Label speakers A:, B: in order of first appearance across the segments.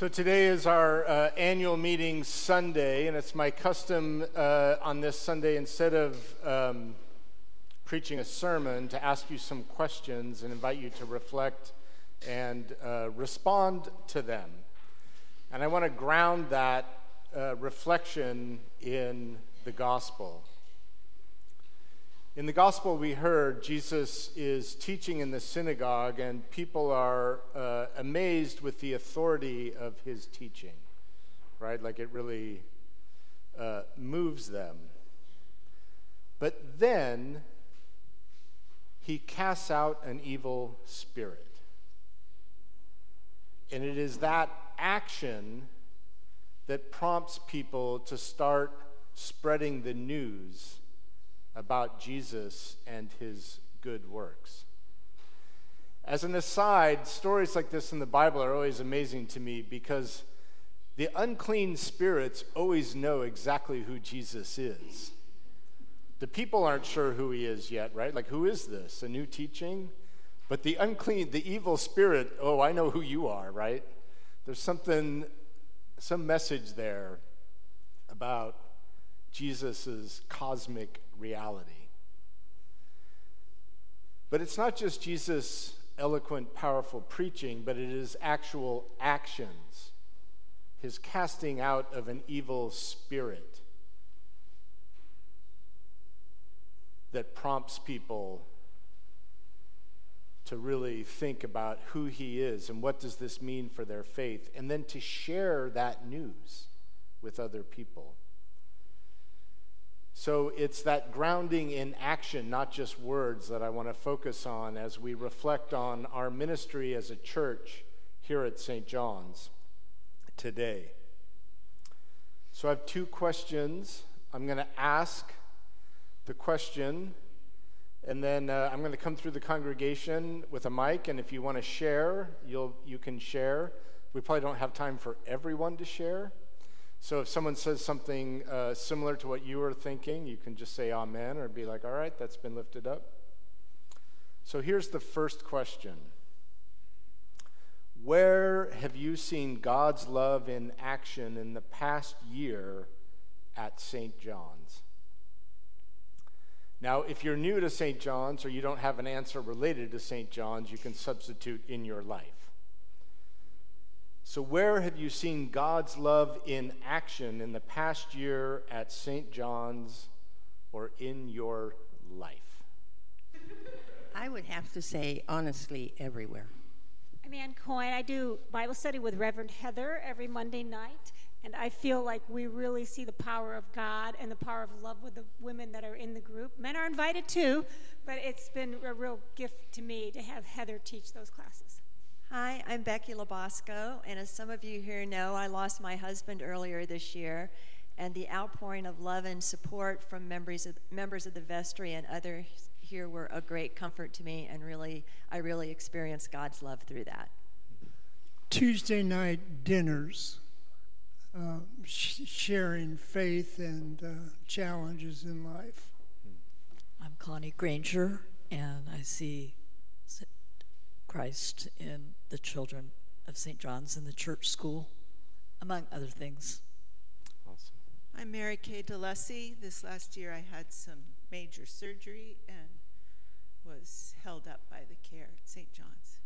A: So today is our uh, annual meeting Sunday, and it's my custom uh, on this Sunday, instead of um, preaching a sermon, to ask you some questions and invite you to reflect and uh, respond to them. And I want to ground that uh, reflection in the gospel. In the gospel, we heard Jesus is teaching in the synagogue, and people are uh, amazed with the authority of his teaching, right? Like it really uh, moves them. But then he casts out an evil spirit. And it is that action that prompts people to start spreading the news about Jesus and his good works. As an aside, stories like this in the Bible are always amazing to me because the unclean spirits always know exactly who Jesus is. The people aren't sure who he is yet, right? Like, who is this? A new teaching? But the unclean, the evil spirit, oh, I know who you are, right? There's something, some message there about Jesus' cosmic reality. But it's not just Jesus' eloquent, powerful preaching, but it is actual actions, his casting out of an evil spirit that prompts people to really think about who he is and what does this mean for their faith and then to share that news with other people so it's that grounding in action, not just words, that I want to focus on as we reflect on our ministry as a church here at St. John's today. So I have two questions. I'm going to ask the question, and then uh, I'm going to come through the congregation with a mic, and if you want to share, you'll, you can share. We probably don't have time for everyone to share. So if someone says something uh, similar to what you were thinking, you can just say amen or be like, all right, that's been lifted up. So here's the first question Where have you seen God's love in action in the past year at St. John's? Now, if you're new to St. John's or you don't have an answer related to St. John's, you can substitute in your life. So, where have you seen God's love in action in the past year at St. John's or in your life?
B: I would have to say, honestly, everywhere.
C: I'm Ann Coyne. I do Bible study with Reverend Heather every Monday night, and I feel like we really see the power of God and the power of love with the women that are in the group. Men are invited too, but it's been a real gift to me to have Heather teach those classes.
D: Hi, I'm Becky Labosco, and as some of you here know, I lost my husband earlier this year, and the outpouring of love and support from members of, members of the vestry and others here were a great comfort to me, and really, I really experienced God's love through that.
E: Tuesday night dinners, uh, sh- sharing faith and uh, challenges in life.
F: I'm Connie Granger, and I see Christ in the children of St. John's in the church school, among other things.
G: Awesome. I'm Mary Kay DeLussy. This last year I had some major surgery and was held up by the care at St. John's.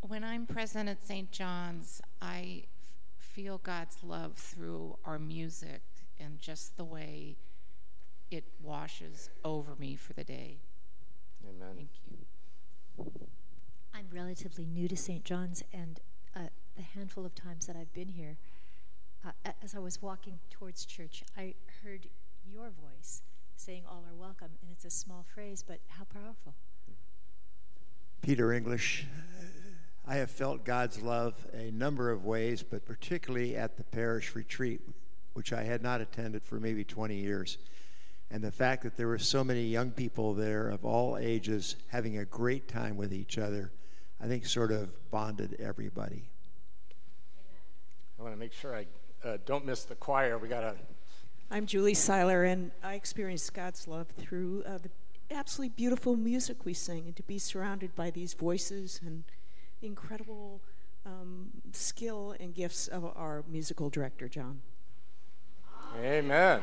H: When I'm present at St. John's, I f- feel God's love through our music and just the way it washes over me for the day.
A: Amen.
H: Thank you.
I: I'm relatively new to St. John's, and uh, the handful of times that I've been here, uh, as I was walking towards church, I heard your voice saying, All are welcome. And it's a small phrase, but how powerful.
J: Peter English. I have felt God's love a number of ways, but particularly at the parish retreat, which I had not attended for maybe 20 years. And the fact that there were so many young people there of all ages having a great time with each other I think sort of bonded everybody.
A: I want to make sure I uh, don't miss the choir. We got to.
K: I'm Julie Seiler, and I experienced God's love through uh, the absolutely beautiful music we sing, and to be surrounded by these voices and the incredible um, skill and gifts of our musical director, John.
A: Amen.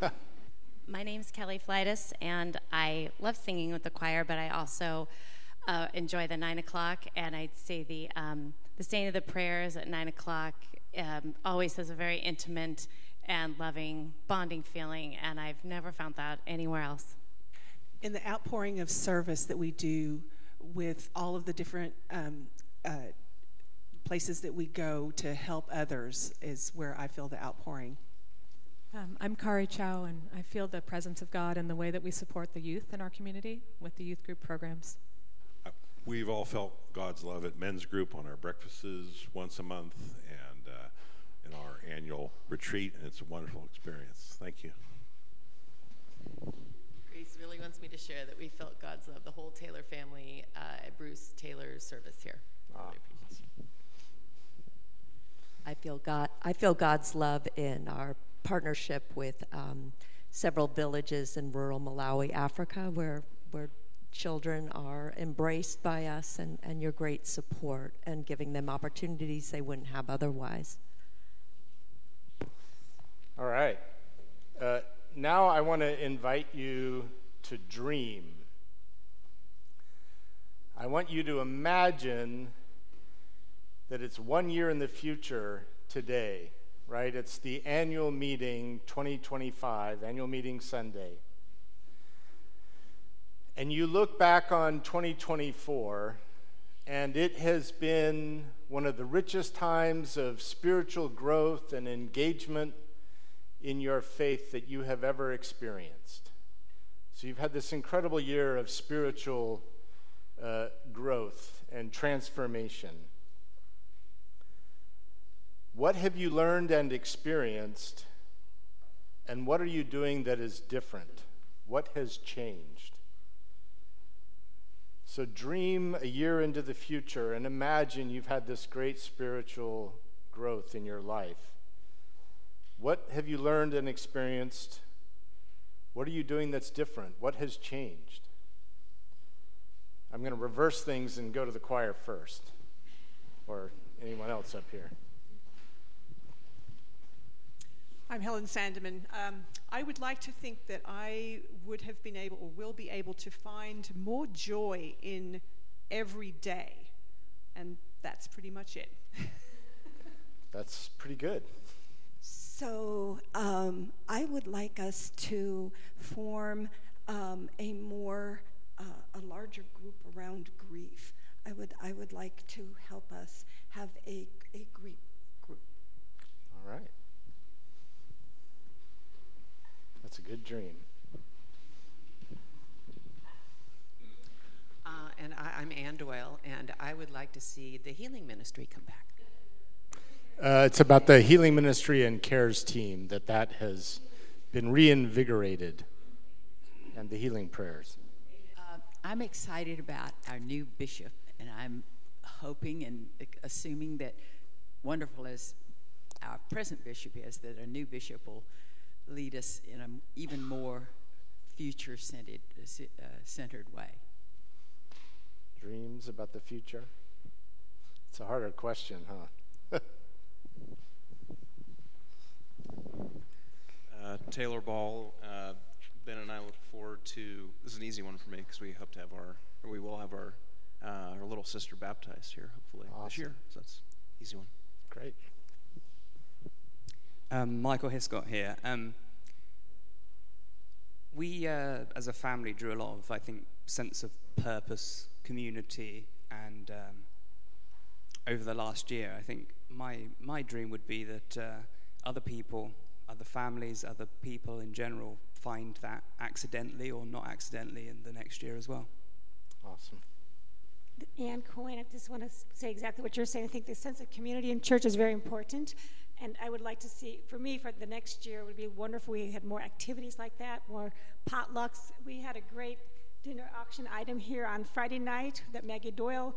L: My name's Kelly Flightus, and I love singing with the choir, but I also uh, enjoy the nine o'clock, and I'd say the um, the saying of the prayers at nine o'clock um, always has a very intimate and loving bonding feeling, and I've never found that anywhere else.
K: In the outpouring of service that we do with all of the different um, uh, places that we go to help others is where I feel the outpouring.
M: Um, I'm Kari Chow, and I feel the presence of God in the way that we support the youth in our community with the youth group programs.
N: Uh, we've all felt God's love at men's group on our breakfasts once a month and uh, in our annual retreat, and it's a wonderful experience. Thank you.
O: Grace really wants me to share that we felt God's love, the whole Taylor family, uh, at Bruce Taylor's service here.
A: Ah.
P: I feel God. I feel God's love in our partnership with um, several villages in rural Malawi, Africa, where where children are embraced by us and, and your great support and giving them opportunities they wouldn't have otherwise.
A: All right. Uh, now I want to invite you to dream. I want you to imagine that it's one year in the future today right? It's the annual meeting 2025, annual meeting Sunday. And you look back on 2024, and it has been one of the richest times of spiritual growth and engagement in your faith that you have ever experienced. So you've had this incredible year of spiritual uh, growth and transformation. What have you learned and experienced? And what are you doing that is different? What has changed? So dream a year into the future and imagine you've had this great spiritual growth in your life. What have you learned and experienced? What are you doing that's different? What has changed? I'm going to reverse things and go to the choir first, or anyone else up here.
Q: I'm Helen Sandeman. Um, I would like to think that I would have been able or will be able to find more joy in every day. And that's pretty much it.
A: that's pretty good.
R: So um, I would like us to form um, a more, uh, a larger group around grief. I would, I would like to help us have a, a grief group.
A: All right. That's a good dream.
S: Uh, and I, am Ann Doyle, and I would like to see the healing ministry come back.
A: Uh, it's about the healing ministry and cares team that that has been reinvigorated, and the healing prayers.
T: Uh, I'm excited about our new bishop, and I'm hoping and assuming that wonderful as our present bishop is, that our new bishop will lead us in an even more future centered, uh, centered way.
A: Dreams about the future? It's a harder question, huh?
U: uh, Taylor Ball, uh, Ben and I look forward to. This is an easy one for me because we hope to have our, or we will have our, uh, our little sister baptized here hopefully awesome. this year. So that's easy one.
A: Great.
V: Um, Michael Hiscott here. Um, we, uh, as a family, drew a lot of, I think, sense of purpose, community, and um, over the last year, I think my my dream would be that uh, other people, other families, other people in general, find that accidentally or not accidentally in the next year as well.
A: Awesome.
C: Ann Coyne, I just want to say exactly what you're saying. I think the sense of community in church is very important. And I would like to see, for me, for the next year, it would be wonderful we had more activities like that, more potlucks. We had a great dinner auction item here on Friday night that Maggie Doyle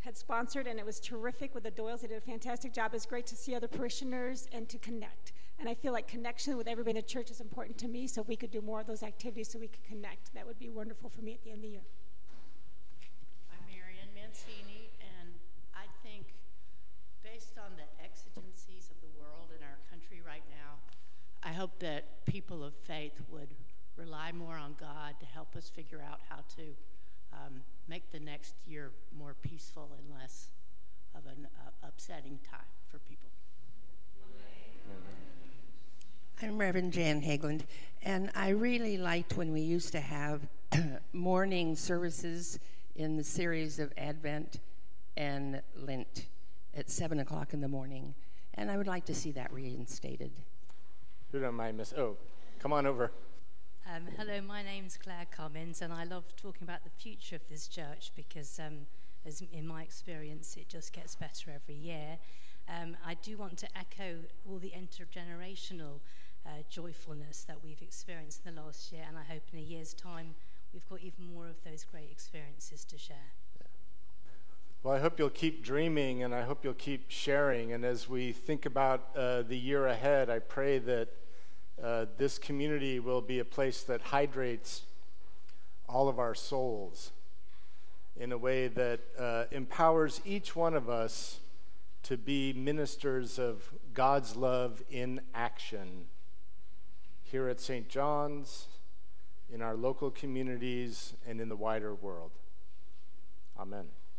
C: had sponsored, and it was terrific with the Doyles. They did a fantastic job. It's great to see other parishioners and to connect. And I feel like connection with everybody in the church is important to me, so if we could do more of those activities so we could connect, that would be wonderful for me at the end of the year.
W: I'm Marianne Mancini, and I think
X: I hope that people of faith would rely more on God to help us figure out how to um, make the next year more peaceful and less of an uh, upsetting time for people.
Y: I'm Reverend Jan Haglund, and I really liked when we used to have morning services in the series of Advent and Lent at 7 o'clock in the morning, and I would like to see that reinstated.
A: Who don't mind, Miss? Oh, come on over.
W: Um, hello, my name's Claire Cummins, and I love talking about the future of this church because, um, as in my experience, it just gets better every year. Um, I do want to echo all the intergenerational uh, joyfulness that we've experienced in the last year, and I hope in a year's time we've got even more of those great experiences to share.
A: Well, I hope you'll keep dreaming and I hope you'll keep sharing. And as we think about uh, the year ahead, I pray that uh, this community will be a place that hydrates all of our souls in a way that uh, empowers each one of us to be ministers of God's love in action here at St. John's, in our local communities, and in the wider world. Amen.